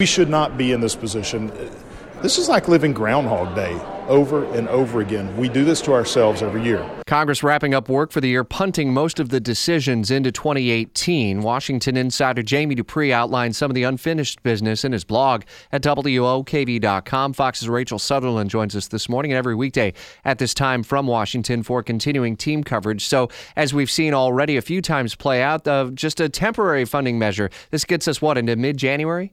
We should not be in this position. This is like living Groundhog Day over and over again. We do this to ourselves every year. Congress wrapping up work for the year, punting most of the decisions into 2018. Washington insider Jamie Dupree outlined some of the unfinished business in his blog at WOKV.com. Fox's Rachel Sutherland joins us this morning and every weekday at this time from Washington for continuing team coverage. So, as we've seen already a few times play out, uh, just a temporary funding measure. This gets us what, into mid January?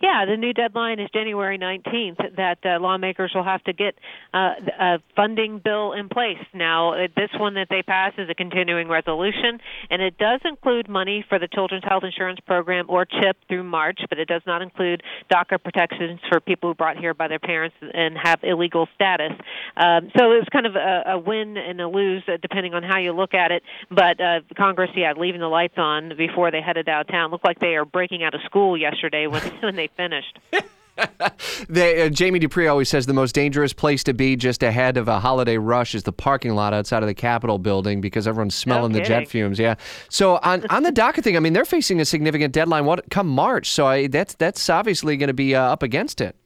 Yeah, the new deadline is January 19th that uh, lawmakers will have to get uh, a funding bill in place. Now, uh, this one that they pass is a continuing resolution, and it does include money for the Children's Health Insurance Program or CHIP through March, but it does not include DACA protections for people who brought here by their parents and have illegal status. Um, so it's kind of a, a win and a lose uh, depending on how you look at it. But uh, Congress, yeah, leaving the lights on before they headed downtown. Looked like they are breaking out of school yesterday when when they finished. the, uh, Jamie Dupree always says the most dangerous place to be just ahead of a holiday rush is the parking lot outside of the Capitol building because everyone's smelling no the jet fumes. Yeah. So on on the DACA thing, I mean, they're facing a significant deadline. What come March? So I, that's that's obviously going to be uh, up against it.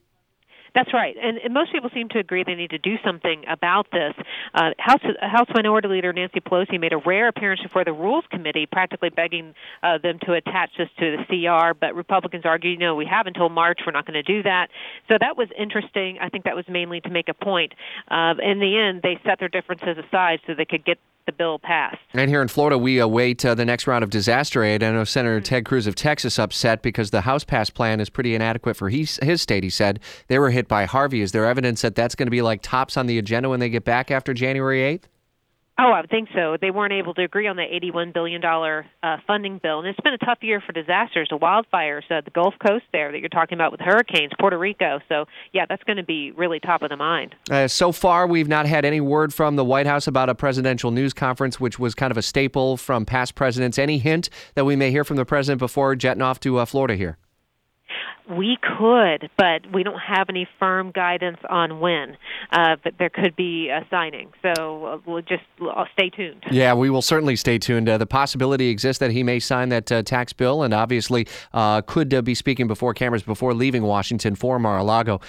That's right, and, and most people seem to agree they need to do something about this. Uh, House House Minority Leader Nancy Pelosi made a rare appearance before the Rules Committee, practically begging uh, them to attach this to the CR. But Republicans argued, no, we have until March. We're not going to do that. So that was interesting. I think that was mainly to make a point. Uh, in the end, they set their differences aside so they could get the bill passed. And here in Florida, we await uh, the next round of disaster aid. I know Senator Ted Cruz of Texas upset because the House passed plan is pretty inadequate for his, his state. He said they were hit by Harvey. Is there evidence that that's going to be like tops on the agenda when they get back after January 8th? Oh, I would think so. They weren't able to agree on the $81 billion uh, funding bill. And it's been a tough year for disasters, the wildfires, uh, the Gulf Coast there that you're talking about with hurricanes, Puerto Rico. So, yeah, that's going to be really top of the mind. Uh, so far, we've not had any word from the White House about a presidential news conference, which was kind of a staple from past presidents. Any hint that we may hear from the president before jetting off to uh, Florida here? We could, but we don't have any firm guidance on when. Uh, but there could be a signing, so uh, we'll just uh, stay tuned. Yeah, we will certainly stay tuned. Uh, the possibility exists that he may sign that uh, tax bill, and obviously uh, could be speaking before cameras before leaving Washington for Mar-a-Lago.